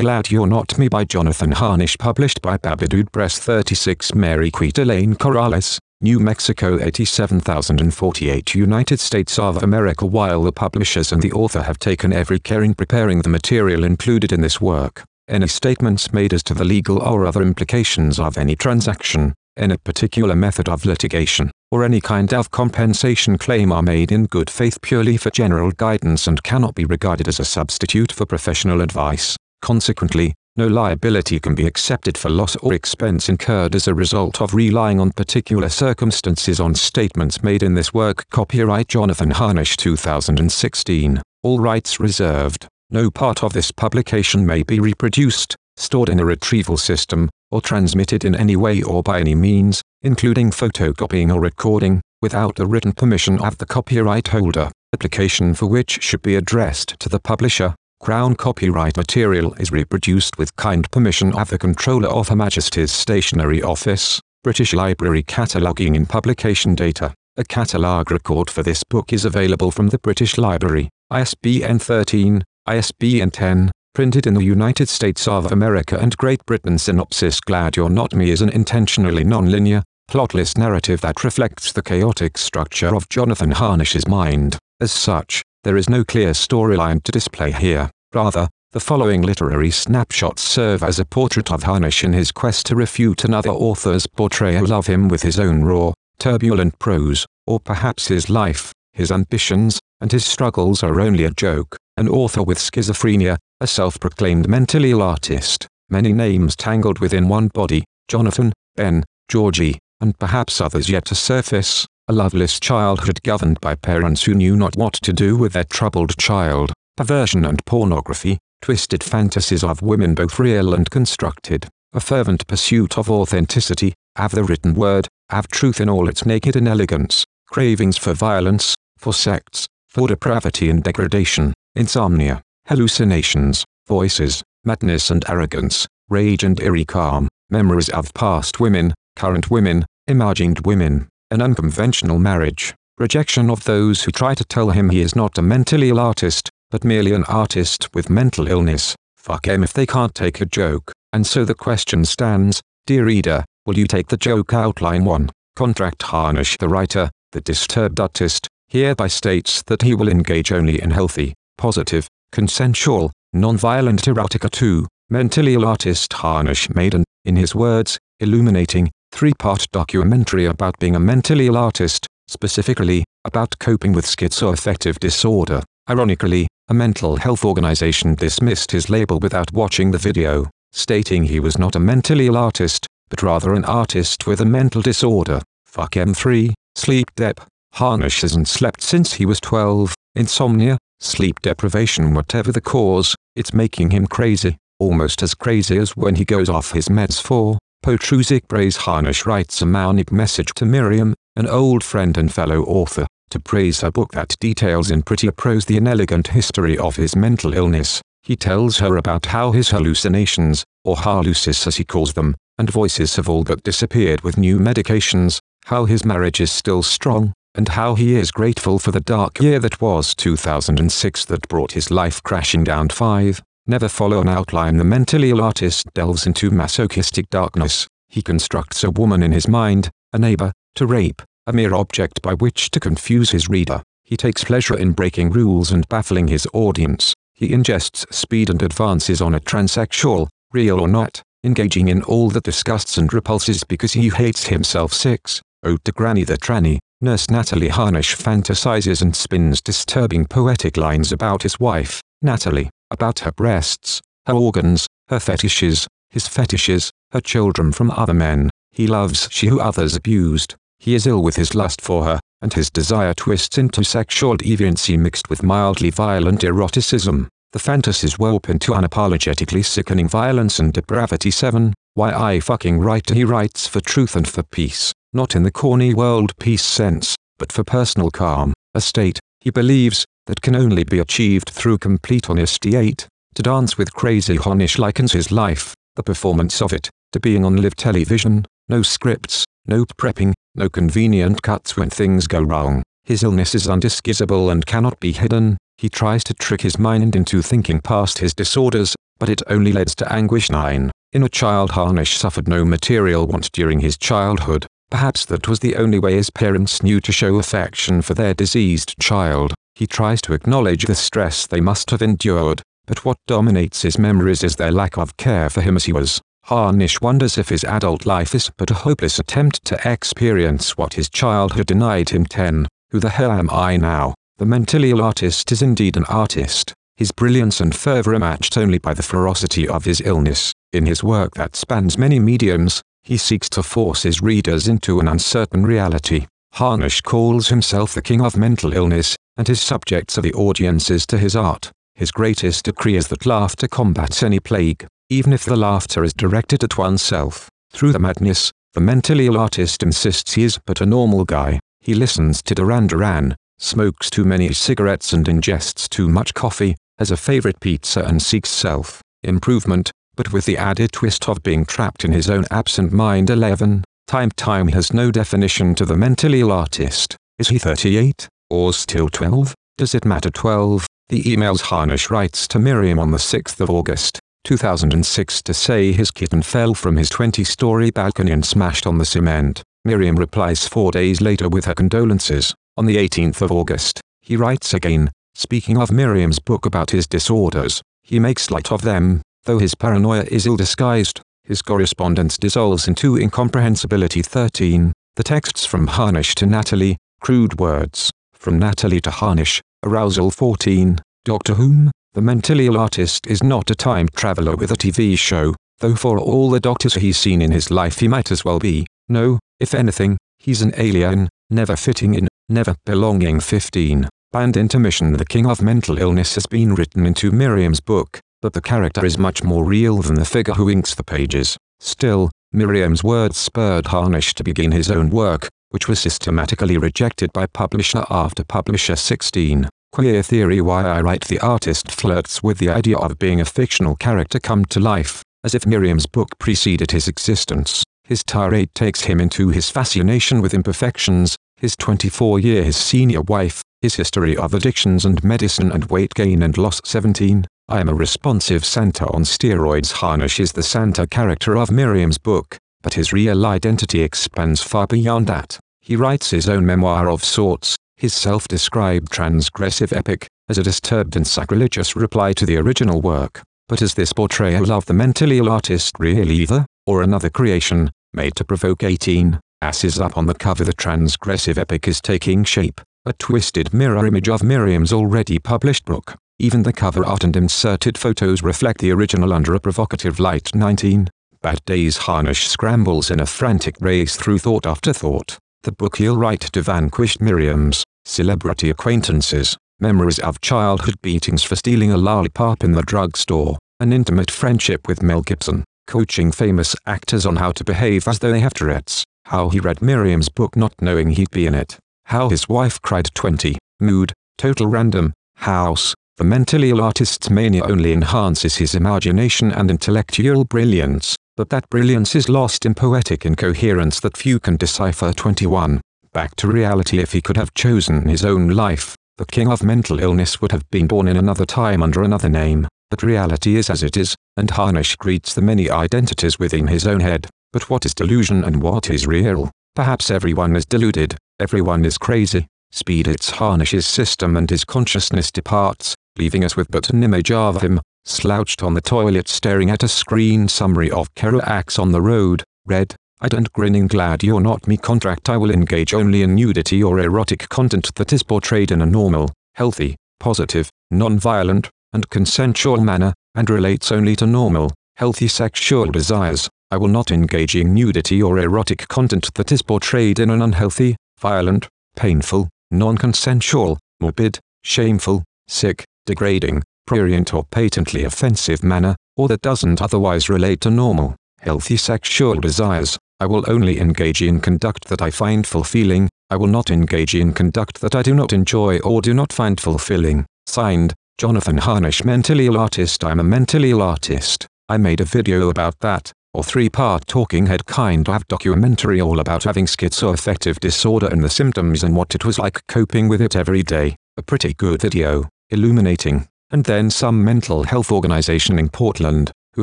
Glad You're Not Me by Jonathan Harnisch published by Babadook Press 36 Mary Quita Lane Corrales, New Mexico 87048 United States of America While the publishers and the author have taken every care in preparing the material included in this work, any statements made as to the legal or other implications of any transaction, any particular method of litigation, or any kind of compensation claim are made in good faith purely for general guidance and cannot be regarded as a substitute for professional advice. Consequently, no liability can be accepted for loss or expense incurred as a result of relying on particular circumstances on statements made in this work. Copyright Jonathan Harnisch 2016. All rights reserved. No part of this publication may be reproduced, stored in a retrieval system, or transmitted in any way or by any means, including photocopying or recording, without the written permission of the copyright holder, application for which should be addressed to the publisher, Crown copyright material is reproduced with kind permission of the Controller of Her Majesty's Stationery Office, British Library Cataloguing and Publication Data. A catalogue record for this book is available from the British Library, ISBN 13, ISBN 10, printed in the United States of America and Great Britain. Synopsis Glad You're Not Me is an intentionally non-linear, plotless narrative that reflects the chaotic structure of Jonathan Harnisch's mind. As such, there is no clear storyline to display here. Rather, the following literary snapshots serve as a portrait of Harnisch in his quest to refute another author's portrayal of him with his own raw, turbulent prose, or perhaps his life, his ambitions, and his struggles are only a joke. An author with schizophrenia, a self-proclaimed mentally ill artist, many names tangled within one body, Jonathan, Ben, Georgie, and perhaps others yet to surface, a loveless childhood governed by parents who knew not what to do with their troubled child, perversion and pornography, twisted fantasies of women both real and constructed, a fervent pursuit of authenticity, of the written word, of truth in all its naked inelegance, cravings for violence, for sects, for depravity and degradation, insomnia, hallucinations, voices, madness and arrogance, rage and eerie calm, memories of past women, current women, imagined women, an unconventional marriage, rejection of those who try to tell him he is not a mentally ill artist, but merely an artist with mental illness. Fuck em if they can't take a joke. And so the question stands, dear reader, will you take the joke outline 1? Contract Harnisch the writer, the disturbed artist, hereby states that he will engage only in healthy, positive, consensual, non-violent erotica 2. Mentally ill artist Harnisch made an, in his words, illuminating, three-part documentary about being a mentally ill artist, specifically, about coping with schizoaffective disorder. Ironically, a mental health organization dismissed his label without watching the video, stating he was not a mentally ill artist, but rather an artist with a mental disorder. Fuck M3, sleep dep. Harnisch hasn't slept since he was 12. Insomnia, sleep deprivation whatever the cause, it's making him crazy, almost as crazy as when he goes off his meds for Potrusic Praise Harnisch writes a manic message to Miriam, an old friend and fellow author, to praise her book that details in prettier prose the inelegant history of his mental illness. He tells her about how his hallucinations, or hallucis as he calls them, and voices have all but disappeared with new medications, how his marriage is still strong, and how he is grateful for the dark year that was 2006 that brought his life crashing down 5. Never follow an outline the mentally ill artist delves into masochistic darkness. He constructs a woman in his mind, a neighbor, to rape, a mere object by which to confuse his reader. He takes pleasure in breaking rules and baffling his audience. He ingests speed and advances on a transsexual, real or not, engaging in all that disgusts and repulses because he hates himself. 6. Ode to Granny the Tranny, Nurse Natalie Harnisch fantasizes and spins disturbing poetic lines about his wife, Natalie about her breasts, her organs, her fetishes, his fetishes, her children from other men. He loves she who others abused. He is ill with his lust for her, and his desire twists into sexual deviancy mixed with mildly violent eroticism. The fantasies warp into unapologetically sickening violence and depravity. 7. Why I fucking write He writes for truth and for peace, not in the corny world peace sense, but for personal calm, a state, he believes, that can only be achieved through complete honesty 8. To dance with crazy Harnisch likens his life, the performance of it, to being on live television, no scripts, no prepping, no convenient cuts when things go wrong. His illness is undisguisable and cannot be hidden. He tries to trick his mind into thinking past his disorders, but it only leads to anguish 9. In a child Harnisch suffered no material want during his childhood, perhaps that was the only way his parents knew to show affection for their diseased child. He tries to acknowledge the stress they must have endured, but what dominates his memories is their lack of care for him as he was. Harnisch wonders if his adult life is but a hopeless attempt to experience what his childhood denied him 10. Who the hell am I now? The mentally artist is indeed an artist, his brilliance and fervor are matched only by the ferocity of his illness. In his work that spans many mediums, he seeks to force his readers into an uncertain reality. Harnisch calls himself the king of mental illness, and his subjects are the audiences to his art. His greatest decree is that laughter combats any plague, even if the laughter is directed at oneself. Through the madness, the mentally ill artist insists he is but a normal guy. He listens to Duran Duran, smokes too many cigarettes and ingests too much coffee, has a favorite pizza and seeks self-improvement, but with the added twist of being trapped in his own absent mind 11. Time Time has no definition to the mentally ill artist. Is he 38, or still 12? Does it matter 12? The emails Harnisch writes to Miriam on the 6th of August, 2006 to say his kitten fell from his 20-story balcony and smashed on the cement. Miriam replies four days later with her condolences. On the 18th of August, he writes again, Speaking of Miriam's book about his disorders, he makes light of them, though his paranoia is ill-disguised. His correspondence dissolves into incomprehensibility 13. The texts from Harnisch to Natalie, crude words, from Natalie to Harnisch, arousal 14. Doctor Whom, the mentally ill artist is not a time traveler with a TV show, though for all the doctors he's seen in his life he might as well be. No, if anything, he's an alien, never fitting in, never belonging 15. Band intermission The King of Mental Illness has been written into Miriam's book, but the character is much more real than the figure who inks the pages. Still, Miriam's words spurred Harnisch to begin his own work, which was systematically rejected by publisher after publisher 16. Queer Theory Why I Write The artist flirts with the idea of being a fictional character come to life, as if Miriam's book preceded his existence. His tirade takes him into his fascination with imperfections, his 24-year his senior wife, his history of addictions and medicine and weight gain and loss 17. I am a responsive Santa on steroids Harnisch is the Santa character of Miriam's book, but his real identity expands far beyond that. He writes his own memoir of sorts, his self-described transgressive epic, as a disturbed and sacrilegious reply to the original work. But is this portrayal of the mentally ill artist real either, or another creation, made to provoke 18? Asses up on the cover the transgressive epic is taking shape, a twisted mirror image of Miriam's already published book. Even the cover art and inserted photos reflect the original under a provocative light 19. Bad Days Harnisch scrambles in a frantic race through thought after thought. The book he'll write to vanquished Miriam's celebrity acquaintances, memories of childhood beatings for stealing a lollipop in the drugstore, an intimate friendship with Mel Gibson, coaching famous actors on how to behave as though they have Tourette's, how he read Miriam's book not knowing he'd be in it, how his wife cried 20. Mood, total random, house. The mentally ill artist's mania only enhances his imagination and intellectual brilliance, but that brilliance is lost in poetic incoherence that few can decipher. 21. Back to reality if he could have chosen his own life, the king of mental illness would have been born in another time under another name, but reality is as it is, and Harnisch greets the many identities within his own head. But what is delusion and what is real? Perhaps everyone is deluded, everyone is crazy. Speed its Harnisch's system and his consciousness departs, leaving us with but an image of him, slouched on the toilet staring at a screen summary of Kerouac's On the Road, read, I don't grinning glad you're not me contract I will engage only in nudity or erotic content that is portrayed in a normal, healthy, positive, non-violent, and consensual manner, and relates only to normal, healthy sexual desires. I will not engage in nudity or erotic content that is portrayed in an unhealthy, violent, painful, non-consensual, morbid, shameful, sick, degrading, prurient or patently offensive manner, or that doesn't otherwise relate to normal, healthy sexual desires. I will only engage in conduct that I find fulfilling, I will not engage in conduct that I do not enjoy or do not find fulfilling. Signed, Jonathan Harnisch Mentally Ill Artist I'm a mentally ill artist. I made a video about that or three-part talking head kind of documentary all about having schizoaffective disorder and the symptoms and what it was like coping with it every day. A pretty good video. illuminating, and then some mental health organization in Portland, who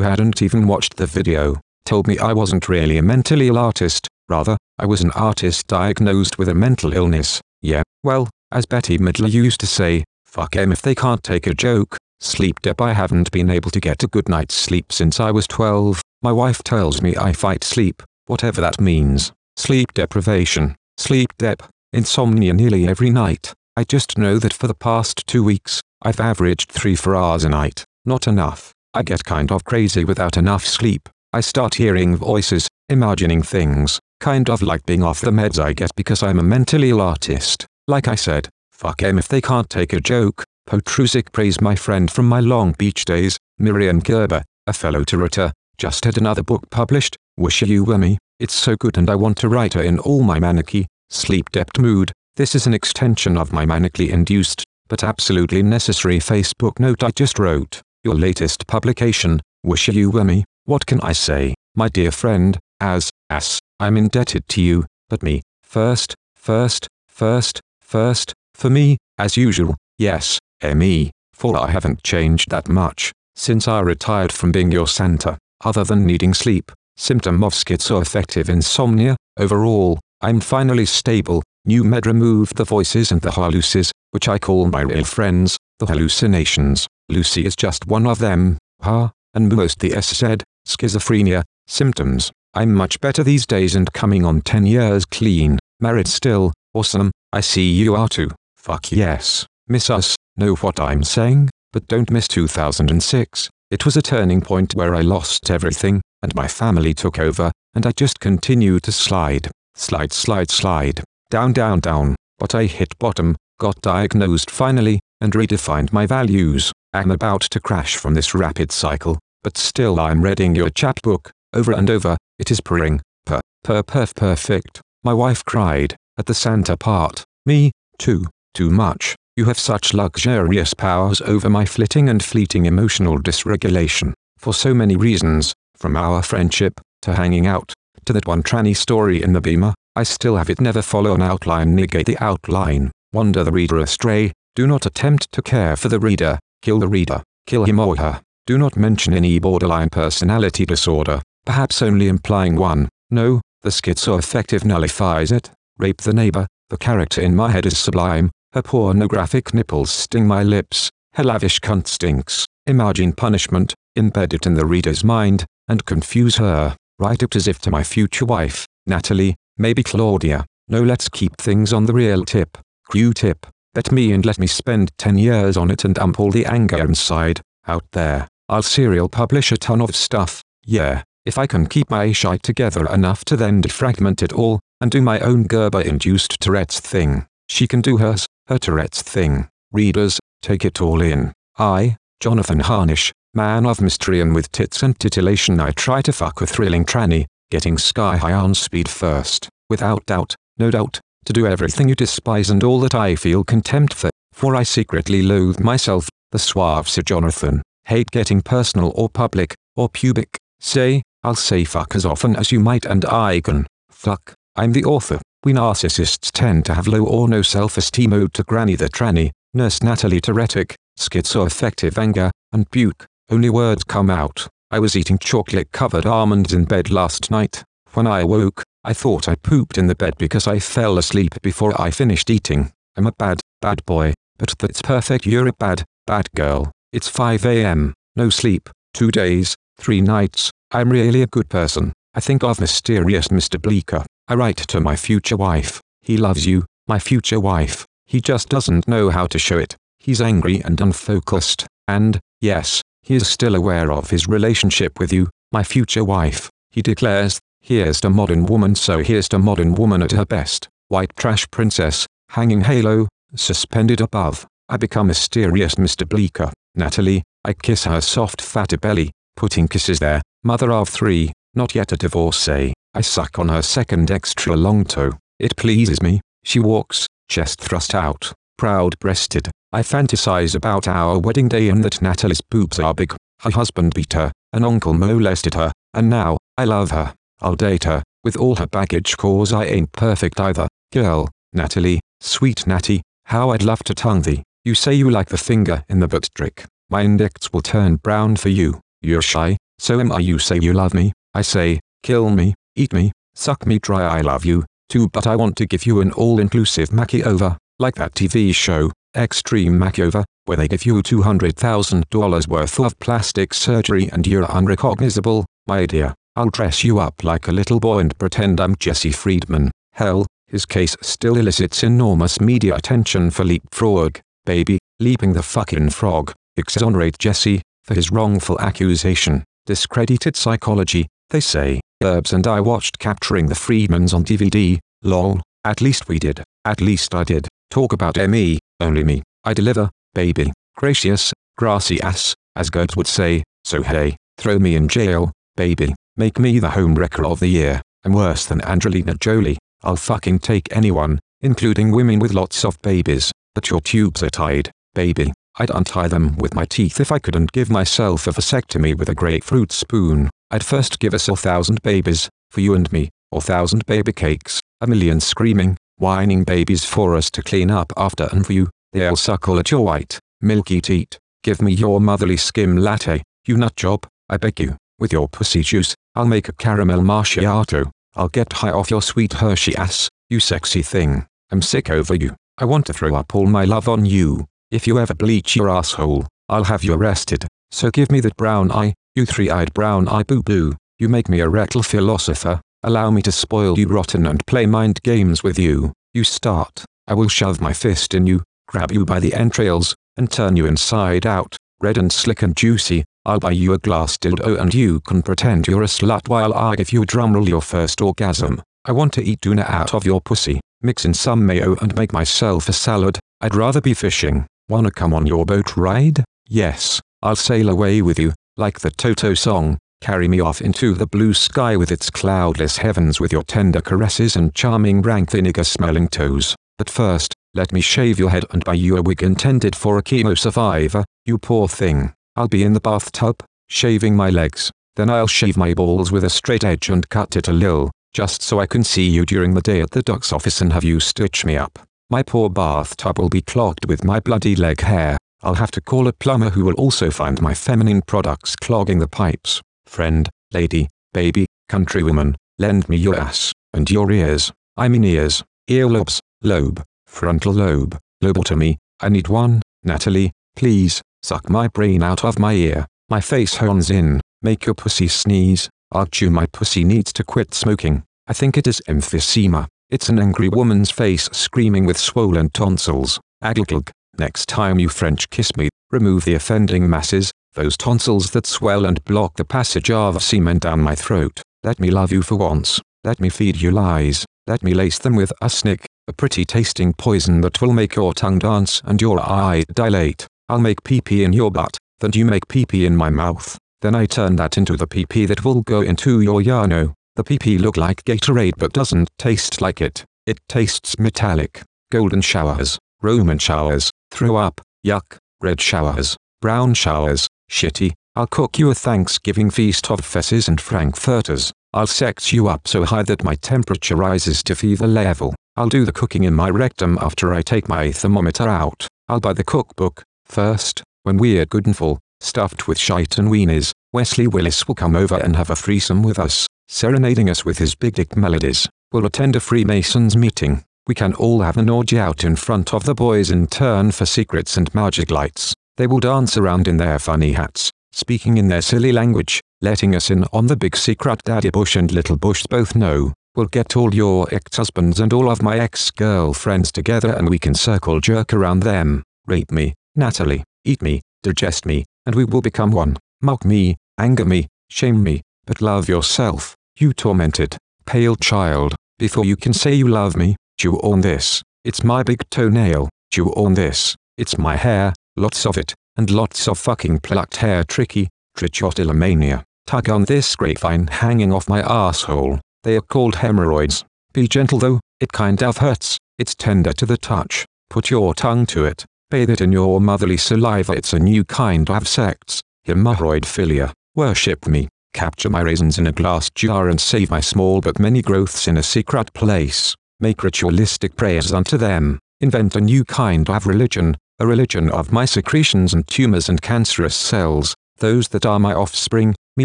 hadn't even watched the video, told me I wasn't really a mentally ill artist, rather, I was an artist diagnosed with a mental illness. Yeah, well, as Betty Midler used to say, fuck em if they can't take a joke. Sleep dep I haven't been able to get a good night's sleep since I was 12. My wife tells me I fight sleep, whatever that means. Sleep deprivation, sleep dep, insomnia nearly every night. I just know that for the past two weeks, I've averaged three four hours a night. Not enough. I get kind of crazy without enough sleep. I start hearing voices, imagining things, kind of like being off the meds I get because I'm a mentally ill artist. Like I said, fuck em if they can't take a joke. Potrusic praised my friend from my Long Beach days, Miriam Gerber, a fellow Toronto, just had another book published, Wish You Were Me. It's so good and I want to write her in all my manicky, sleep dept mood. This is an extension of my manically induced, but absolutely necessary Facebook note I just wrote. Your latest publication, Wish You Were Me, what can I say, my dear friend, as, as, I'm indebted to you, but me, first, first, first, first, for me, as usual, yes, me, for I haven't changed that much, since I retired from being your Santa, other than needing sleep, symptom of schizoaffective insomnia, overall, I'm finally stable, new med removed the voices and the halluces, which I call my real friends, the hallucinations, Lucy is just one of them, ha, and most the S said, schizophrenia, symptoms. I'm much better these days and coming on 10 years clean, married still, awesome, I see you are too, fuck yes, miss us, know what I'm saying, but don't miss 2006, it was a turning point where I lost everything, and my family took over, and I just continued to slide, slide slide slide, down down down, but I hit bottom, got diagnosed finally, and redefined my values, I'm about to crash from this rapid cycle, but still I'm reading your chapbook, over and over, it is purring, per, per perf perfect. My wife cried, at the Santa part, me, too, too much, you have such luxurious powers over my flitting and fleeting emotional dysregulation, for so many reasons, from our friendship, to hanging out, to that one tranny story in the beamer, I still have it never follow an outline negate the outline, wander the reader astray, do not attempt to care for the reader, kill the reader, kill him or her, do not mention any borderline personality disorder, perhaps only implying one. No, the schizoaffective nullifies it. Rape the neighbor, the character in my head is sublime, her pornographic nipples sting my lips, her lavish cunt stinks. Imagine punishment, embed it in the reader's mind, and confuse her. Write it as if to my future wife, Natalie, maybe Claudia. No, let's keep things on the real tip. Q-tip. Bet me and let me spend 10 years on it and dump all the anger inside, out there. I'll serial publish a ton of stuff, yeah, if I can keep my shite together enough to then defragment it all, and do my own Gerber-induced Tourette's thing. She can do hers, her Tourette's thing. Readers, take it all in. I, Jonathan Harnisch, man of mystery and with tits and titillation I try to fuck a thrilling tranny, getting sky high on speed first, without doubt, no doubt, to do everything you despise and all that I feel contempt for, for I secretly loathe myself, the suave Sir Jonathan hate getting personal or public, or pubic, say, I'll say fuck as often as you might and I can, fuck, I'm the author. We narcissists tend to have low or no self-esteem owed to Granny the Tranny, Nurse Natalie Tourettic, schizoaffective anger, and puke. Only words come out. I was eating chocolate-covered almonds in bed last night. When I awoke, I thought I pooped in the bed because I fell asleep before I finished eating. I'm a bad, bad boy, but that's perfect you're a bad, bad girl. It's 5 a.m., no sleep, two days, three nights, I'm really a good person. I think of mysterious Mr. Bleeker. I write to my future wife. He loves you, my future wife. He just doesn't know how to show it. He's angry and unfocused, and, yes, he is still aware of his relationship with you, my future wife. He declares, here's the modern woman so here's the modern woman at her best. White trash princess, hanging halo, suspended above. I become mysterious Mr. Bleeker. Natalie, I kiss her soft fat belly, putting kisses there, mother of three, not yet a divorcee. I suck on her second extra long toe. It pleases me. She walks, chest thrust out, proud-breasted. I fantasize about our wedding day and that Natalie's boobs are big. Her husband beat her, an uncle molested her, and now, I love her. I'll date her, with all her baggage cause I ain't perfect either. Girl, Natalie, sweet Natty, how I'd love to tongue thee. You say you like the finger in the butt trick. My index will turn brown for you. You're shy, so am I. You say you love me. I say, kill me, eat me, suck me dry. I love you, too but I want to give you an all-inclusive makeover, like that TV show, Extreme Makeover, where they give you $200,000 worth of plastic surgery and you're unrecognizable, my dear. I'll dress you up like a little boy and pretend I'm Jesse Friedman. Hell, his case still elicits enormous media attention for leapfrog, baby, leaping the fucking frog, exonerate Jesse, for his wrongful accusation, discredited psychology, they say. Herbs and I watched Capturing the Friedmans on DVD, lol, at least we did, at least I did, talk about me, only me, I deliver, baby, gracious, grassy ass, as Gertz would say, so hey, throw me in jail, baby, make me the home wrecker of the year, I'm worse than Angelina Jolie, I'll fucking take anyone, including women with lots of babies, but your tubes are tied, baby, I'd untie them with my teeth if I couldn't give myself a vasectomy with a grapefruit spoon. I'd first give us a thousand babies, for you and me, or thousand baby cakes, a million screaming, whining babies for us to clean up after and for you, they'll suckle at your white, milky teat. Give me your motherly skim latte, you nut job, I beg you, with your pussy juice, I'll make a caramel macchiato, I'll get high off your sweet Hershey ass, you sexy thing, I'm sick over you, I want to throw up all my love on you, if you ever bleach your asshole, I'll have you arrested. So give me that brown eye, you three-eyed brown eye boo-boo. You make me a rectal philosopher. Allow me to spoil you rotten and play mind games with you. You start. I will shove my fist in you, grab you by the entrails, and turn you inside out, red and slick and juicy. I'll buy you a glass dildo and you can pretend you're a slut while I give you drumroll your first orgasm. I want to eat tuna out of your pussy, mix in some mayo and make myself a salad. I'd rather be fishing. Wanna come on your boat ride? Yes, I'll sail away with you, like the Toto song. Carry me off into the blue sky with its cloudless heavens with your tender caresses and charming rank vinegar smelling toes. But first, let me shave your head and buy you a wig intended for a chemo survivor, you poor thing. I'll be in the bathtub, shaving my legs, then I'll shave my balls with a straight edge and cut it a lil, just so I can see you during the day at the doc's office and have you stitch me up. My poor bathtub will be clogged with my bloody leg hair. I'll have to call a plumber who will also find my feminine products clogging the pipes. Friend, lady, baby, countrywoman, lend me your ass, and your ears. I mean ears, earlobes, lobe, frontal lobe, lobotomy. I need one, Natalie, please, suck my brain out of my ear. My face horns in, make your pussy sneeze. Argue my pussy needs to quit smoking. I think it is emphysema. It's an angry woman's face screaming with swollen tonsils. Aglglg. Next time you French kiss me, remove the offending masses, those tonsils that swell and block the passage of semen down my throat. Let me love you for once. Let me feed you lies. Let me lace them with arsenic, a pretty tasting poison that will make your tongue dance and your eye dilate. I'll make pee pee in your butt, then you make pee pee in my mouth. Then I turn that into the pee pee that will go into your yarno. The PP look like Gatorade but doesn't taste like it. It tastes metallic. Golden showers, Roman showers, throw up, yuck, red showers, brown showers, shitty. I'll cook you a Thanksgiving feast of fesses and frankfurters. I'll sex you up so high that my temperature rises to fever level. I'll do the cooking in my rectum after I take my thermometer out. I'll buy the cookbook, first, when we're good and full, stuffed with shite and weenies. Wesley Willis will come over and have a threesome with us serenading us with his big dick melodies. We'll attend a Freemasons meeting. We can all have an orgy out in front of the boys in turn for secrets and magic lights. They will dance around in their funny hats, speaking in their silly language, letting us in on the big secret Daddy Bush and Little Bush both know. We'll get all your ex-husbands and all of my ex-girlfriends together and we can circle jerk around them, rape me, Natalie, eat me, digest me, and we will become one. Mock me, anger me, shame me, but love yourself. You tormented, pale child, before you can say you love me, chew on this. It's my big toenail, chew on this. It's my hair, lots of it, and lots of fucking plucked hair tricky, trichotillomania. Tug on this grapevine hanging off my asshole. They are called hemorrhoids. Be gentle though, it kind of hurts. It's tender to the touch. Put your tongue to it. Bathe it in your motherly saliva. It's a new kind of sex. Hemorrhoid philia. Worship me capture my raisins in a glass jar and save my small but many growths in a secret place, make ritualistic prayers unto them, invent a new kind of religion, a religion of my secretions and tumors and cancerous cells, those that are my offspring, me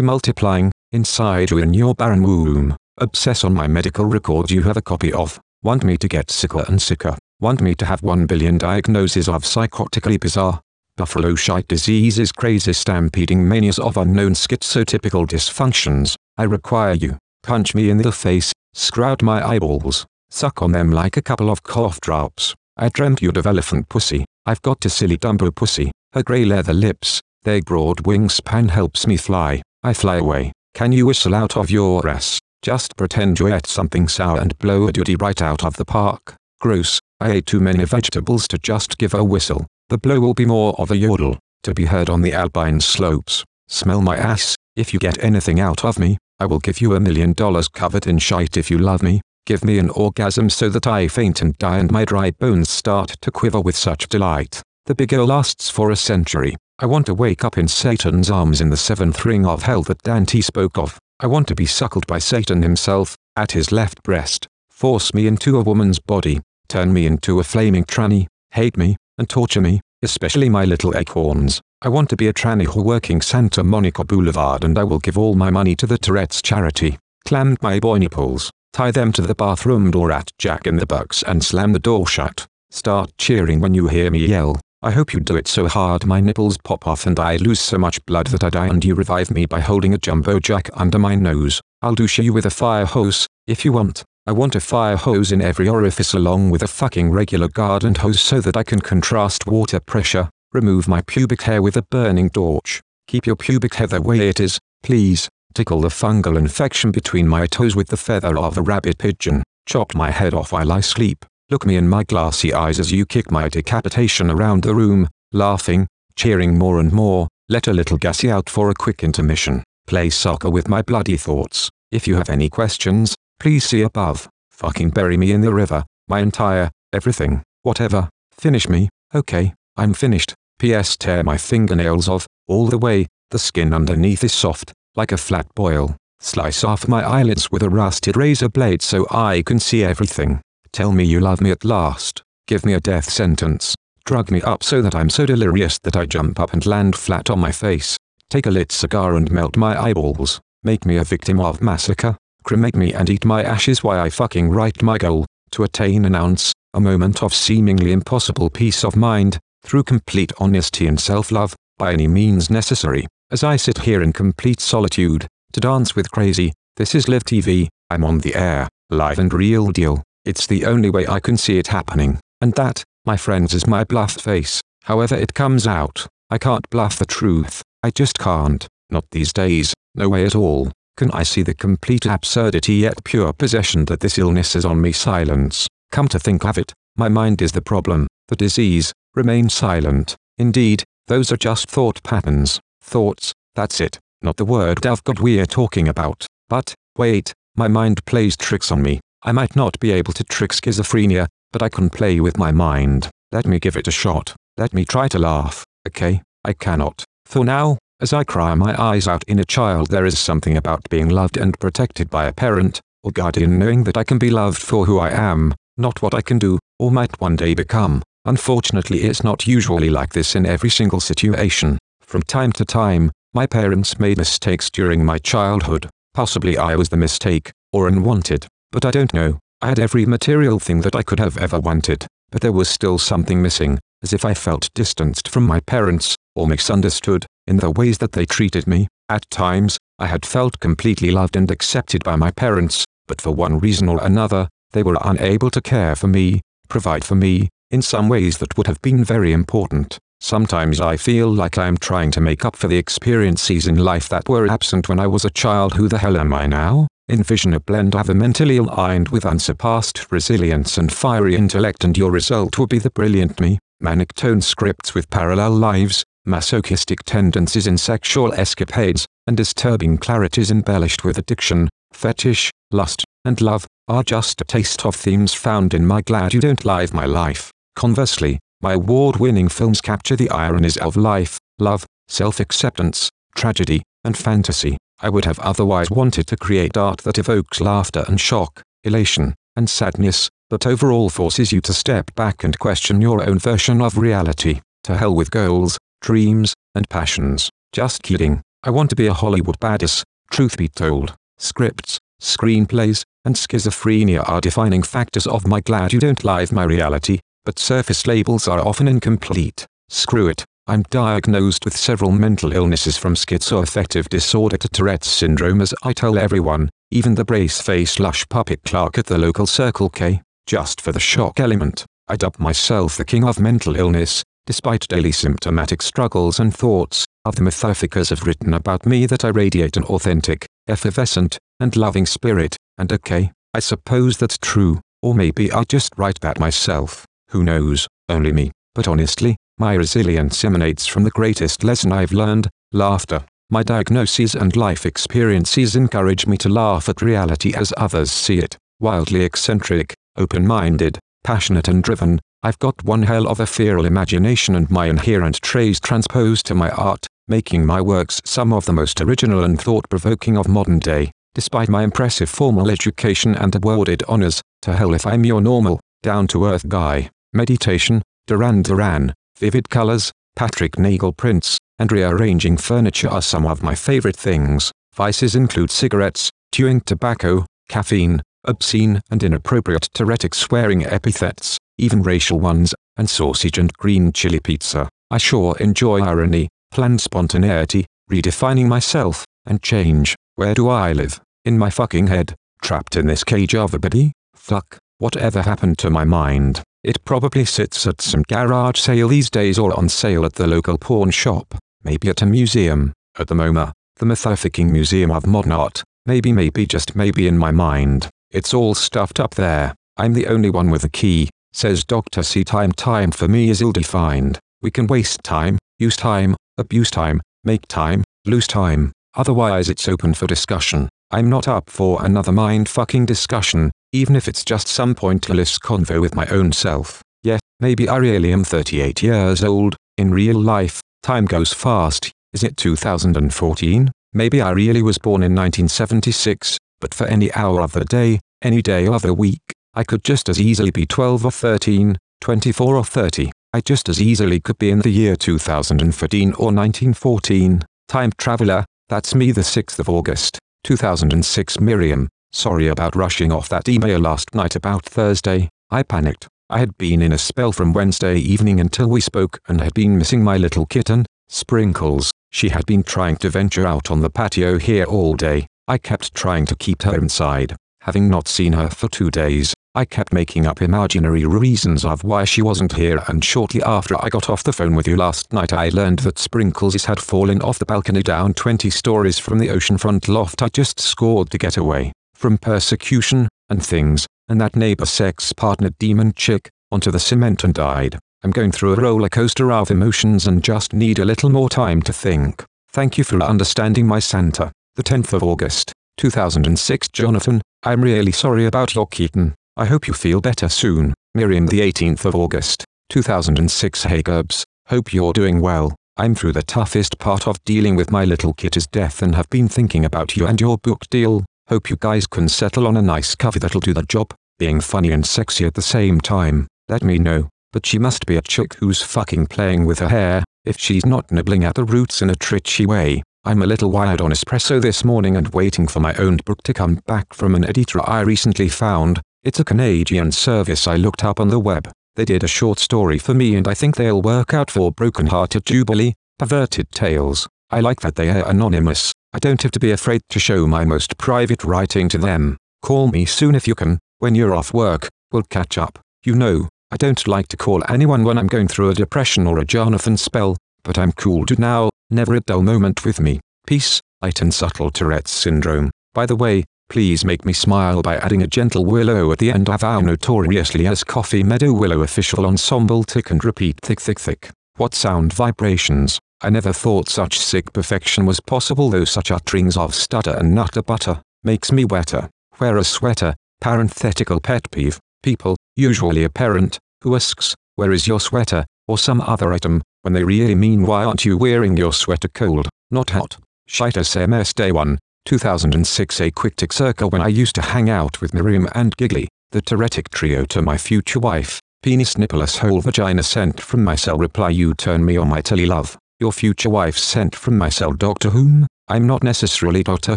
multiplying, inside you in your barren womb. Obsess on my medical record you have a copy of. Want me to get sicker and sicker. Want me to have one billion diagnoses of psychotically bizarre, buffalo shite diseases crazy stampeding manias of unknown schizotypical dysfunctions. I require you. Punch me in the face, scrout my eyeballs, suck on them like a couple of cough drops. I dreamt you'd of elephant pussy. I've got to silly Dumbo pussy. Her grey leather lips, their broad wingspan helps me fly. I fly away. Can you whistle out of your ass? Just pretend you ate something sour and blow a duty right out of the park. Gross. I ate too many vegetables to just give a whistle. The blow will be more of a yodel, to be heard on the alpine slopes. Smell my ass. If you get anything out of me, I will give you a million dollars covered in shite if you love me. Give me an orgasm so that I faint and die and my dry bones start to quiver with such delight. The bigger lasts for a century. I want to wake up in Satan's arms in the seventh ring of hell that Dante spoke of. I want to be suckled by Satan himself, at his left breast. Force me into a woman's body. Turn me into a flaming tranny. Hate me, and torture me, especially my little acorns. I want to be a tranny who working Santa Monica Boulevard and I will give all my money to the Tourette's charity. Clammed my boy nipples tie them to the bathroom door at Jack in the Box and slam the door shut. Start cheering when you hear me yell. I hope you do it so hard my nipples pop off and I lose so much blood that I die and you revive me by holding a jumbo jack under my nose. I'll douche you with a fire hose, if you want. I want a fire hose in every orifice along with a fucking regular garden hose so that I can contrast water pressure, remove my pubic hair with a burning torch. Keep your pubic hair the way it is, please tickle the fungal infection between my toes with the feather of a rabbit pigeon, chop my head off while I sleep, look me in my glassy eyes as you kick my decapitation around the room, laughing, cheering more and more, let a little gassy out for a quick intermission, play soccer with my bloody thoughts. If you have any questions, please see above. Fucking bury me in the river, my entire, everything, whatever, finish me, okay, I'm finished. P.S. Tear my fingernails off, all the way, the skin underneath is soft, like a flat boil. Slice off my eyelids with a rusted razor blade so I can see everything. Tell me you love me at last. Give me a death sentence. Drug me up so that I'm so delirious that I jump up and land flat on my face. Take a lit cigar and melt my eyeballs. Make me a victim of massacre. Cremate me and eat my ashes while I fucking write my goal. To attain an ounce, a moment of seemingly impossible peace of mind, through complete honesty and self-love, by any means necessary. As I sit here in complete solitude, to dance with crazy, this is Live TV, I'm on the air, live and real deal. It's the only way I can see it happening, and that, my friends is my bluff face. However it comes out, I can't bluff the truth, I just can't, not these days, no way at all. Can I see the complete absurdity yet pure possession that this illness is on me silence? Come to think of it, my mind is the problem, the disease, remain silent. Indeed, those are just thought patterns. Thoughts, that's it, not the word of God we're talking about. But, wait, my mind plays tricks on me. I might not be able to trick schizophrenia, but I can play with my mind. Let me give it a shot. Let me try to laugh, okay? I cannot. For now, as I cry my eyes out in a child there is something about being loved and protected by a parent, or guardian knowing that I can be loved for who I am, not what I can do, or might one day become. Unfortunately it's not usually like this in every single situation. From time to time, my parents made mistakes during my childhood. Possibly I was the mistake, or unwanted, but I don't know. I had every material thing that I could have ever wanted, but there was still something missing, as if I felt distanced from my parents, or misunderstood, in the ways that they treated me. At times, I had felt completely loved and accepted by my parents, but for one reason or another, they were unable to care for me, provide for me, in some ways that would have been very important. Sometimes I feel like I am trying to make up for the experiences in life that were absent when I was a child. Who the hell am I now? Envision a blend of a mentally mind with unsurpassed resilience and fiery intellect and your result will be the brilliant me. Manic tone scripts with parallel lives, masochistic tendencies in sexual escapades, and disturbing clarities embellished with addiction, fetish, lust, and love, are just a taste of themes found in my Glad You Don't Live My Life. Conversely, my award-winning films capture the ironies of life, love, self-acceptance, tragedy, and fantasy. I would have otherwise wanted to create art that evokes laughter and shock, elation, and sadness, but overall forces you to step back and question your own version of reality. To hell with goals, dreams, and passions. Just kidding. I want to be a Hollywood badass, truth be told. Scripts, screenplays, and schizophrenia are defining factors of my glad you don't live my reality, but surface labels are often incomplete. Screw it. I'm diagnosed with several mental illnesses from schizoaffective disorder to Tourette's syndrome as I tell everyone, even the brace-face lush puppet clerk at the local Circle K, just for the shock element. I dub myself the king of mental illness, despite daily symptomatic struggles and thoughts, other mythificers have written about me that I radiate an authentic, effervescent, and loving spirit, and okay, I suppose that's true, or maybe I just write that myself, who knows, only me, but honestly, my resilience emanates from the greatest lesson I've learned, laughter. My diagnoses and life experiences encourage me to laugh at reality as others see it, wildly eccentric, open-minded, passionate and driven, I've got one hell of a feral imagination and my inherent traits transposed to my art, making my works some of the most original and thought-provoking of modern day, despite my impressive formal education and awarded honors, to hell if I'm your normal, down-to-earth guy. Meditation, Duran Duran, vivid colors, Patrick Nagel prints, and rearranging furniture are some of my favorite things. Vices include cigarettes, chewing tobacco, caffeine, obscene and inappropriate Tourettic swearing epithets, even racial ones, and sausage and green chili pizza. I sure enjoy irony, planned spontaneity, redefining myself, and change. Where do I live? In my fucking head, trapped in this cage of a body? Fuck, whatever happened to my mind? It probably sits at some garage sale these days or on sale at the local pawn shop, maybe at a museum, at the MoMA, the Mythificing Museum of Modern Art, maybe maybe just maybe in my mind. It's all stuffed up there. I'm the only one with a key, says Dr. C. Time time for me is ill-defined. We can waste time, use time, abuse time, make time, lose time. Otherwise it's open for discussion. I'm not up for another mind-fucking discussion, even if it's just some pointless convo with my own self. Yet, maybe I really am 38 years old. In real life, time goes fast. Is it 2014? Maybe I really was born in 1976, but for any hour of the day, any day of the week, I could just as easily be 12 or 13, 24 or 30. I just as easily could be in the year 2013 or 1914. Time Traveler, that's me the 6th of August, 2006 Miriam, sorry about rushing off that email last night about Thursday, I panicked. I had been in a spell from Wednesday evening until we spoke and had been missing my little kitten, Sprinkles. She had been trying to venture out on the patio here all day. I kept trying to keep her inside. Having not seen her for two days, I kept making up imaginary reasons of why she wasn't here and shortly after I got off the phone with you last night I learned that Sprinkles had fallen off the balcony down 20 stories from the oceanfront loft I just scored to get away from persecution and things, and that neighbor sex partner demon chick, onto the cement and died. I'm going through a roller coaster of emotions and just need a little more time to think. Thank you for understanding my Santa. The 10th of August, 2006 Jonathan, I'm really sorry about your kitten. I hope you feel better soon. Miriam the 18th of August, 2006 Hey Gerbs, hope you're doing well. I'm through the toughest part of dealing with my little kitty's death and have been thinking about you and your book deal. Hope you guys can settle on a nice cover that'll do the job, being funny and sexy at the same time. Let me know, but she must be a chick who's fucking playing with her hair, if she's not nibbling at the roots in a tritchy way. I'm a little wired on espresso this morning and waiting for my own book to come back from an editor I recently found. It's a Canadian service I looked up on the web. They did a short story for me and I think they'll work out for Broken Hearted Jubilee, Perverted Tales. I like that they are anonymous. I don't have to be afraid to show my most private writing to them. Call me soon if you can, when you're off work, we'll catch up. You know, I don't like to call anyone when I'm going through a depression or a Jonathan spell, but I'm cool to now, never a dull moment with me. Peace, light and subtle Tourette's syndrome. By the way, please make me smile by adding a gentle willow at the end of our notoriously as Coffee Meadow Willow official ensemble tick and repeat thick thick thick. What sound vibrations. I never thought such sick perfection was possible though such utterings of stutter and nutter butter, makes me wetter. Wear a sweater, parenthetical pet peeve, people, usually a parent, who asks, where is your sweater, or some other item, when they really mean why aren't you wearing your sweater cold, not hot. Shite SMS Day 1, 2006 A quick tick circle when I used to hang out with Miriam and Giggly, the teretic trio to my future wife, penis nippleless whole vagina sent from my cell. Reply you turn me on my telly love, your future wife sent from my cell. Doctor Whom, I'm not necessarily Doctor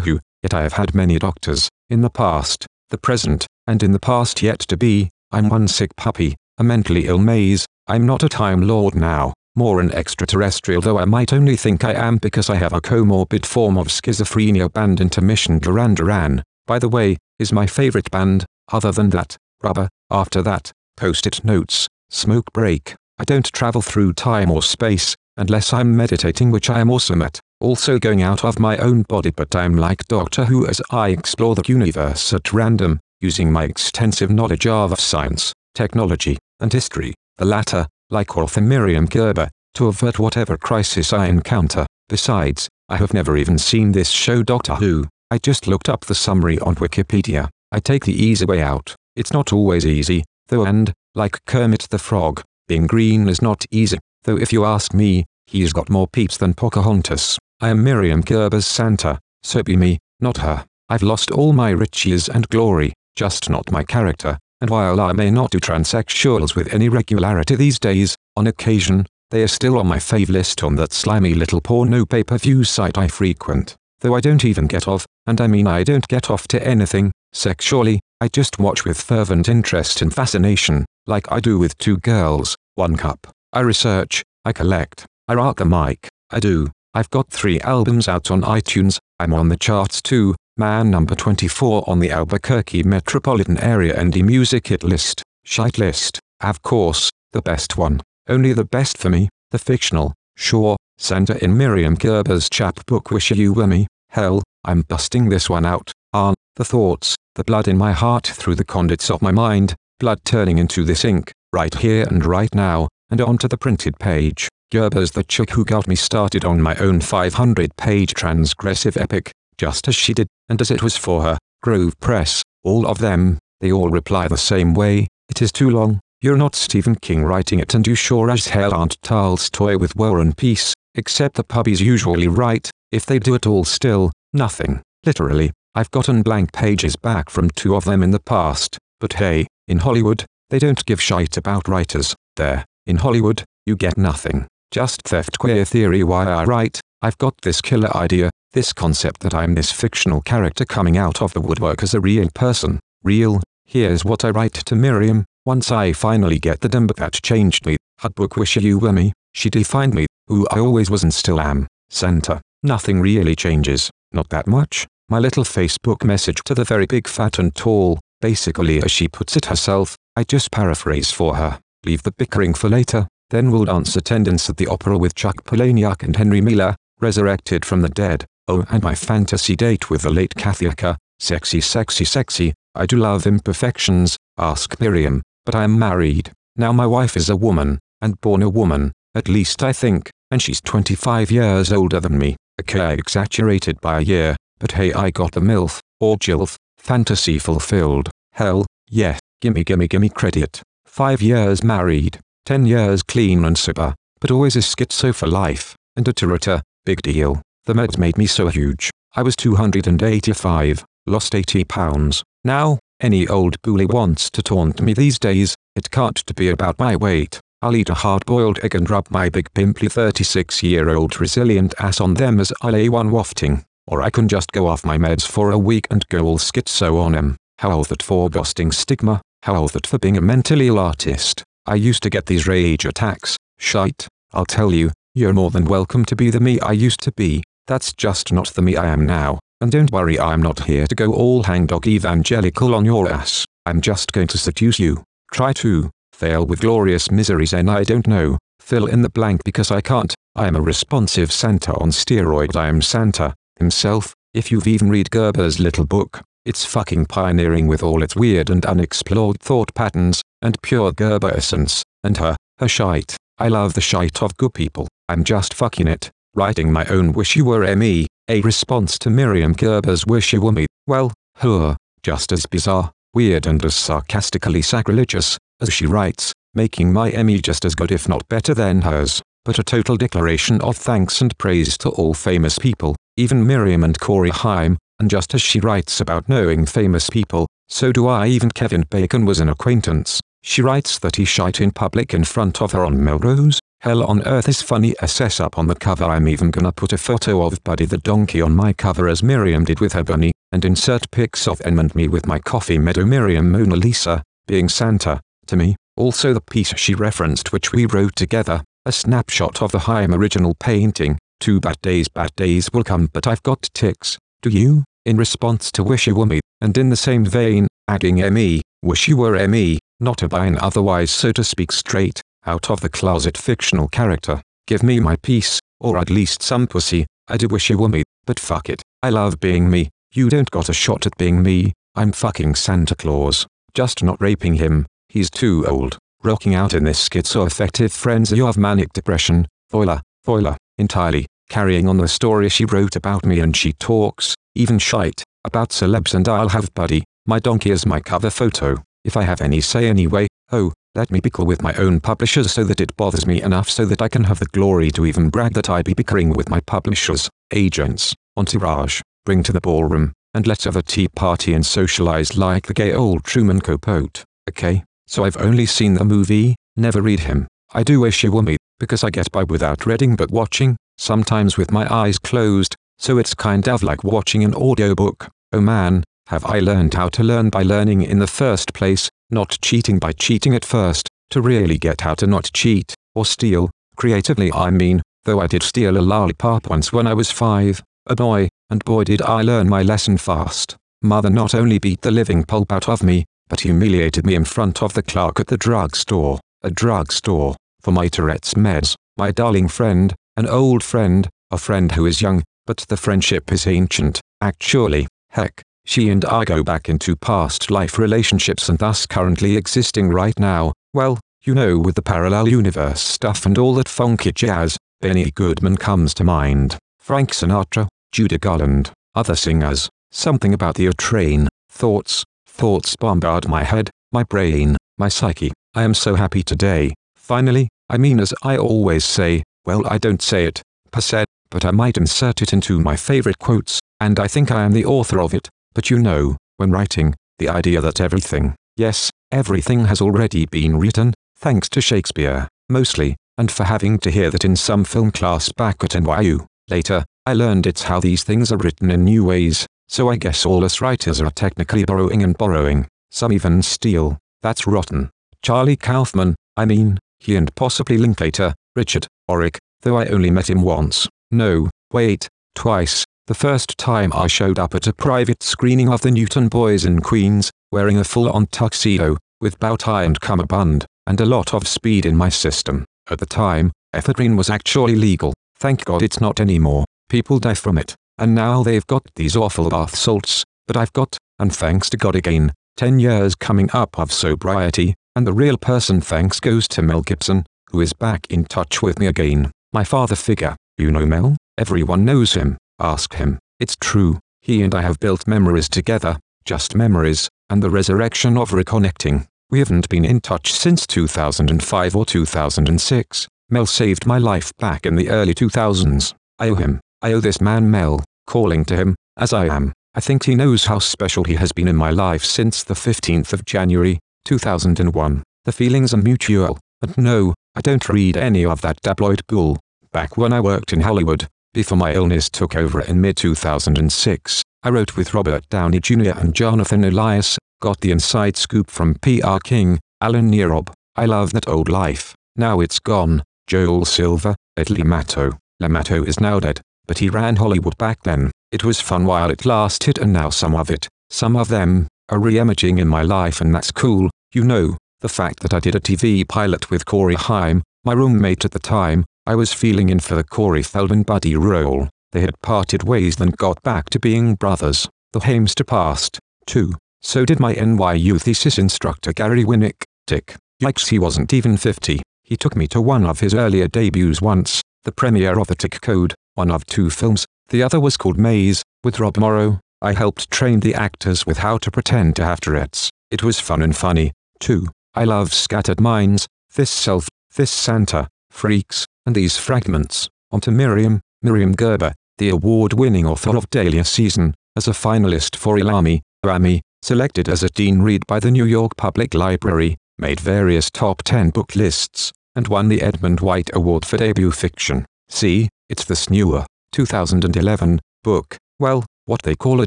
Who, yet I have had many doctors, in the past, the present, and in the past yet to be, I'm one sick puppy, a mentally ill maze, I'm not a Time Lord now, more an extraterrestrial though I might only think I am because I have a comorbid form of schizophrenia band intermission Duran Duran, by the way, is my favorite band, other than that, rubber, after that, post-it notes, smoke break, I don't travel through time or space, unless I'm meditating which I am awesome at, also going out of my own body but I'm like Doctor Who as I explore the universe at random, using my extensive knowledge of science, technology, and history, the latter, like author Myriam Gurba, to avert whatever crisis I encounter. Besides, I have never even seen this show Doctor Who, I just looked up the summary on Wikipedia. I take the easy way out, it's not always easy, though and, like Kermit the Frog, being green is not easy, though if you ask me, he's got more peeps than Pocahontas. I am Myriam Gurba's Santa, so be me, not her. I've lost all my riches and glory, just not my character, and while I may not do transsexuals with any regularity these days, on occasion, they are still on my fave list on that slimy little porno pay-per-view site I frequent. Though I don't even get off, and I mean I don't get off to anything, sexually, I just watch with fervent interest and fascination, like I do with two girls, one cup. I research, I collect, I rock the mic, I do. I've got three albums out on iTunes, I'm on the charts too, man number 24 on the Albuquerque metropolitan area indie music hit list, shite list, of course, the best one, only the best for me, the fictional, sure, center in Myriam Gurba's chapbook Wish You Were Me, hell, I'm busting this one out, aren't the thoughts, the blood in my heart through the conduits of my mind, blood turning into this ink, right here and right now, and onto the printed page. Gurba's the chick who got me started on my own 500-page transgressive epic, just as she did, and as it was for her, Grove Press, all of them, they all reply the same way, it is too long, you're not Stephen King writing it and you sure as hell aren't Tolstoy with War and Peace, except the puppies usually write, if they do at all still, nothing, literally, I've gotten blank pages back from two of them in the past, but hey, in Hollywood, they don't give shite about writers, there, in Hollywood, you get nothing, just theft queer theory why I write, I've got this killer idea, this concept that I'm this fictional character coming out of the woodwork as a real person, real, here's what I write to Myriam, once I finally get the number that changed me, I'd book wish you were me, she defined me, who I always was and still am, center, nothing really changes, not that much, my little Facebook message to the very big fat and tall, basically as she puts it herself, I just paraphrase for her, leave the bickering for later, then we'll dance attendance at the opera with Chuck Palahniuk and Henry Miller, resurrected from the dead, oh and my fantasy date with the late Kathy Acker, sexy sexy sexy, I do love imperfections, ask Myriam, but I am married, now my wife is a woman, and born a woman, at least I think, and she's 25 years older than me, okay exaggerated by a year, but hey I got the MILF, or GILF, fantasy fulfilled, hell, yes, gimme gimme gimme credit, 5 years married, 10 years clean and sober, but always a schizo for life, and a turreter, big deal. The meds made me so huge. I was 285, lost 80 pounds. Now, any old bully wants to taunt me these days, it can't be about my weight. I'll eat a hard-boiled egg and rub my big pimply 36-year-old resilient ass on them as I lay one wafting. Or I can just go off my meds for a week and go all schizo on em. How that for ghosting stigma, how that for being a mentally ill artist. I used to get these rage attacks, shite, I'll tell you, you're more than welcome to be the me I used to be, that's just not the me I am now, and don't worry I'm not here to go all hangdog evangelical on your ass, I'm just going to seduce you, try to, fail with glorious miseries and I don't know, fill in the blank because I can't, I am a responsive Santa on steroid. I am Santa, himself, if you've even read Gurba's little book, it's fucking pioneering with all its weird and unexplored thought patterns, and pure Gurba essence, and her, her shite. I love the shite of good people, I'm just fucking it, writing my own Wish You Were Me, a response to Myriam Gurba's Wish You Were Me, well, her, just as bizarre, weird and as sarcastically sacrilegious, as she writes, making my Emmy just as good if not better than hers, but a total declaration of thanks and praise to all famous people, even Myriam and Corey Haim, and just as she writes about knowing famous people, so do I even Kevin Bacon was an acquaintance. She writes that he shite in public in front of her on Melrose. Hell on earth is funny SS up on the cover. I'm even gonna put a photo of Buddy the donkey on my cover as Myriam did with her bunny, and insert pics of Em and me with my coffee meadow. Myriam Mona Lisa, being Santa, to me, also the piece she referenced which we wrote together, a snapshot of the Haim original painting, two bad days bad days will come but I've got ticks, do you? In response to Wish You Were Me, and in the same vein, adding ME, Wish You Were ME, not a bine otherwise so to speak straight, out of the closet fictional character, give me my piece, or at least some pussy, I do wish you were me, but fuck it, I love being me, you don't got a shot at being me, I'm fucking Santa Claus, just not raping him, he's too old, rocking out in this schizoaffective frenzy of manic depression, voila, voila, entirely, carrying on the story she wrote about me and she talks, even shite, about celebs and I'll have buddy, my donkey is my cover photo, if I have any say anyway, oh, let me bicker with my own publishers so that it bothers me enough so that I can have the glory to even brag that I be bickering with my publishers, agents, entourage, bring to the ballroom, and let's have a tea party and socialize like the gay old Truman Capote, okay? So I've only seen the movie, never read him. I do wish you were me, because I get by without reading but watching, sometimes with my eyes closed, so it's kind of like watching an audiobook. Oh man, have I learned how to learn by learning in the first place, not cheating by cheating at first, to really get how to not cheat, or steal, creatively I mean, though I did steal a lollipop once when I was five, a boy, and boy did I learn my lesson fast. Mother not only beat the living pulp out of me, but humiliated me in front of the clerk at the drugstore, a drugstore, for my Tourette's meds, my darling friend, an old friend, a friend who is young, but the friendship is ancient, actually, heck, she and I go back into past life relationships and thus currently existing right now, well, you know with the parallel universe stuff and all that funky jazz, Benny Goodman comes to mind, Frank Sinatra, Judy Garland, other singers, something about the train, thoughts, thoughts bombard my head, my brain, my psyche, I am so happy today, finally, I mean as I always say, well I don't say it, per se, but I might insert it into my favorite quotes, and I think I am the author of it, but you know, when writing, the idea that everything, yes, everything has already been written, thanks to Shakespeare, mostly, and for having to hear that in some film class back at NYU. Later, I learned it's how these things are written in new ways, so I guess all us writers are technically borrowing and borrowing, some even steal, that's rotten. Charlie Kaufman, I mean, he and possibly Linklater, Richard, Orick, though I only met him once, no, wait, twice, the first time I showed up at a private screening of the Newton Boys in Queens, wearing a full-on tuxedo, with bow tie and cummerbund, and a lot of speed in my system. At the time, ephedrine was actually legal, thank God it's not anymore, people die from it, and now they've got these awful bath salts, but I've got, and thanks to God again, 10 years coming up of sobriety, and the real person thanks goes to Mel Gibson, who is back in touch with me again, my father figure, you know Mel, everyone knows him, Ask him. It's true, he and I have built memories together, just memories, and the resurrection of reconnecting. We haven't been in touch since 2005 or 2006. Mel saved my life back in the early 2000s. I owe him. I owe this man Mel, calling to him, as I am. I think he knows how special he has been in my life since the 15th of January, 2001. The feelings are mutual, and no, I don't read any of that tabloid bull. Back when I worked in Hollywood, before my illness took over in mid-2006, I wrote with Robert Downey Jr. and Jonathan Elias, got the inside scoop from PR King, Alan Nierob. I love that old life. Now it's gone. Joel Silver, Ed Limato. Limato is now dead, but he ran Hollywood back then. It was fun while it lasted and now some of it, some of them, are re-imaging in my life and that's cool. You know, the fact that I did a TV pilot with Corey Haim, my roommate at the time, I was feeling in for the Corey Feldman buddy role. They had parted ways then got back to being brothers. The Hamster passed, too. So did my NYU thesis instructor Gary Winick. Tick. Yikes he wasn't even 50. He took me to one of his earlier debuts once, the premiere of The Tic Code, one of two films. The other was called Maze, with Rob Morrow. I helped train the actors with how to pretend to have Tourette's. It was fun and funny, too. I love Scattered Minds, This Self, This Santa, Freaks, and these fragments, onto Myriam, Myriam Gurba, the award-winning author of Dahlia Season, as a finalist for Ilami, Rami, selected as a Dean read by the New York Public Library, made various top 10 book lists, and won the Edmund White Award for debut fiction. See, it's this newer, 2011, book, well, what they call a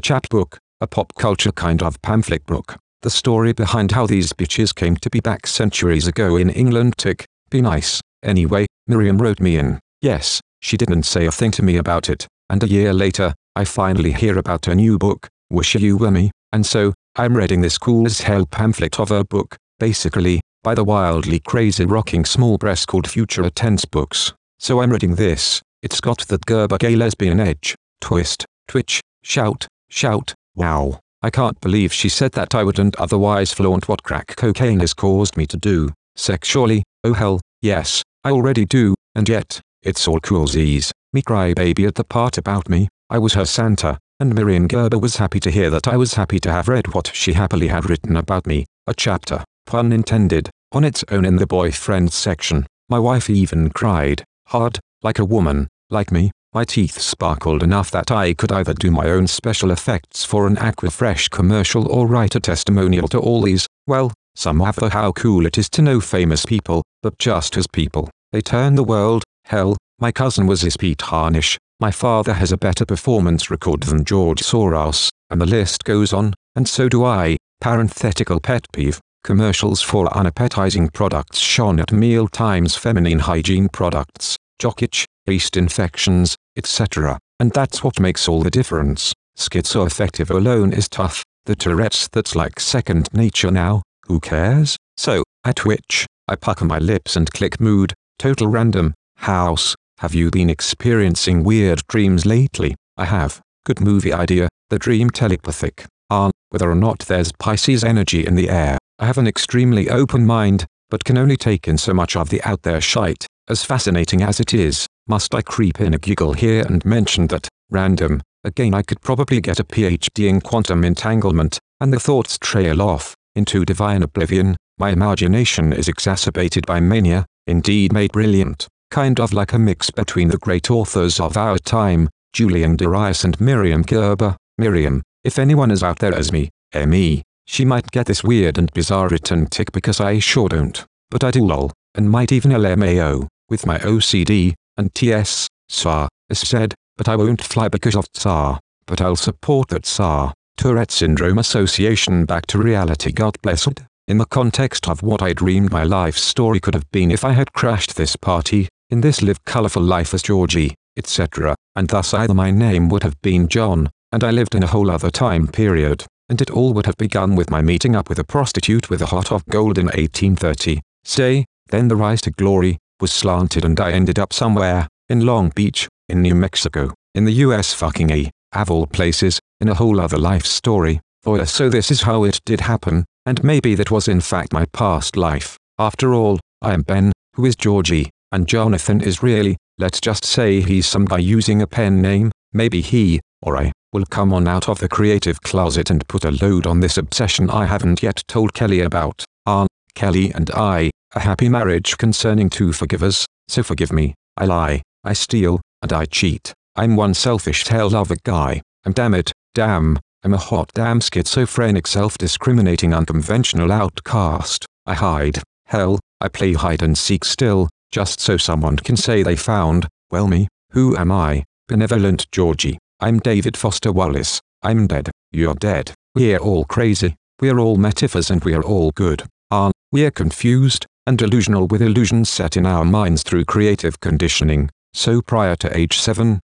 chapbook, a pop culture kind of pamphlet book. The story behind how these bitches came to be back centuries ago in England tick, be nice. Anyway, Myriam wrote me in. Yes, she didn't say a thing to me about it, and a year later, I finally hear about her new book, Wish You Were Me, and so, I'm reading this cool as hell pamphlet of her book, basically, by the wildly crazy rocking small press called Future Tense Books. So I'm reading this, it's got that Gurba gay lesbian edge, twist, twitch, shout, shout, wow. I can't believe she said that I wouldn't otherwise flaunt what crack cocaine has caused me to do, sexually, oh hell, yes, I already do, and yet, it's all coolsies, me cry baby at the part about me, I was her Santa, and Myriam Gurba was happy to hear that I was happy to have read what she happily had written about me, a chapter, pun intended, on its own in the boyfriend section. My wife even cried, hard, like a woman, like me, my teeth sparkled enough that I could either do my own special effects for an Aquafresh commercial or write a testimonial to all these, well, some have the how cool it is to know famous people, but just as people, they turn the world, hell, my cousin was his Pete Harnisch, my father has a better performance record than George Soros, and the list goes on, and so do I. Parenthetical pet peeve. Commercials for unappetizing products shone at meal times feminine hygiene products, jock itch, yeast infections, etc. And that's what makes all the difference. Schizoaffective alone is tough. The Tourette's that's like second nature now, who cares? So, I twitch, I pucker my lips and click mood, total random, house, have you been experiencing weird dreams lately? I have. Good movie idea, The Dream Telepathic. On, whether or not there's Pisces energy in the air, I have an extremely open mind, but can only take in so much of the out there shite, as fascinating as it is. Must I creep in a giggle here and mention that, random, again I could probably get a PhD in quantum entanglement, and the thoughts trail off, into divine oblivion, my imagination is exacerbated by mania, indeed made brilliant kind of like a mix between the great authors of our time, Julian Darius and Myriam Gurba. Myriam, if anyone is out there as me, me, she might get this weird and bizarre written tick because I sure don't, but I do lol, and might even LMAO, with my OCD, and TS, SAR, as said, but I won't fly because of SAR, but I'll support that SAR, Tourette Syndrome Association back to reality God blessed, in the context of what I dreamed my life story could have been if I had crashed this party, in this live colourful life as Georgie, etc., and thus either my name would have been John, and I lived in a whole other time period, and it all would have begun with my meeting up with a prostitute with a heart of gold in 1830, say, then the rise to glory, was slanted and I ended up somewhere, in Long Beach, in New Mexico, in the US fucking A, of all places, in a whole other life story, or uh, so this is how it did happen, and maybe that was in fact my past life, after all, I am Ben, who is Georgie, and Jonathan is really, let's just say he's some guy using a pen name, maybe he, or I, will come on out of the creative closet and put a load on this obsession I haven't yet told Kelly about. Aunt, Kelly and I, a happy marriage concerning two forgivers, so forgive me, I lie, I steal, and I cheat. I'm one selfish hell of a guy, I'm damn it, damn, I'm a hot damn schizophrenic self-discriminating unconventional outcast. I hide, hell, I play hide and seek still, just so someone can say they found, well me, who am I, benevolent Georgie, I'm David Foster Wallace, I'm dead, you're dead, we're all crazy, we're all metaphors and we're all good, aren't, we're confused, and delusional with illusions set in our minds through creative conditioning, so prior to age 7,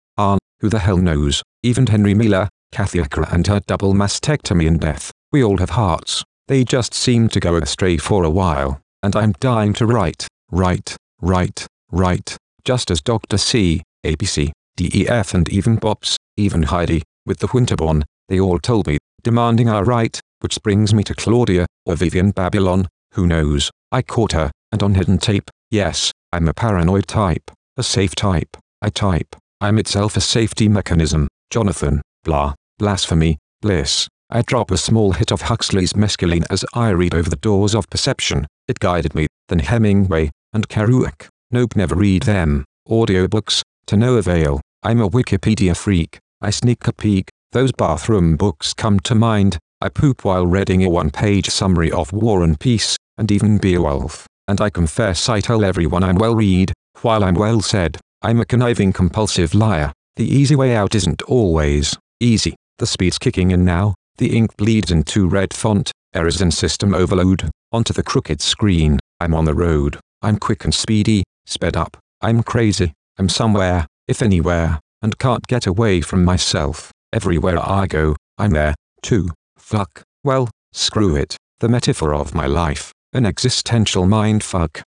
who the hell knows, even Henry Miller, Kathy Acker and her double mastectomy and death, we all have hearts, they just seem to go astray for a while, and I'm dying to write, write, write, write, just as Dr. C, ABC, DEF and even Pops, even Heidi, with the Winterborn, they all told me, demanding our right, which brings me to Claudia, or Vivian Babylon, who knows, I caught her, and on hidden tape, yes, I'm a paranoid type, a safe type, I type, I'm itself a safety mechanism, Jonathan, blah, blasphemy, bliss. I drop a small hit of Huxley's mescaline as I read over the doors of perception, it guided me, then Hemingway, and Kerouac. Nope never read them. Audiobooks, to no avail. I'm a Wikipedia freak. I sneak a peek, those bathroom books come to mind. I poop while reading a one-page summary of War and Peace, and even Beowulf, and I confess I tell everyone I'm well read, while I'm well said, I'm a conniving compulsive liar. The easy way out isn't always easy. The speed's kicking in now, the ink bleeds into red font, errors and system overload, onto the crooked screen, I'm on the road, I'm quick and speedy, sped up, I'm crazy, I'm somewhere, if anywhere, and can't get away from myself, everywhere I go, I'm there, too, fuck, well, screw it, the metaphor of my life, an existential mindfuck.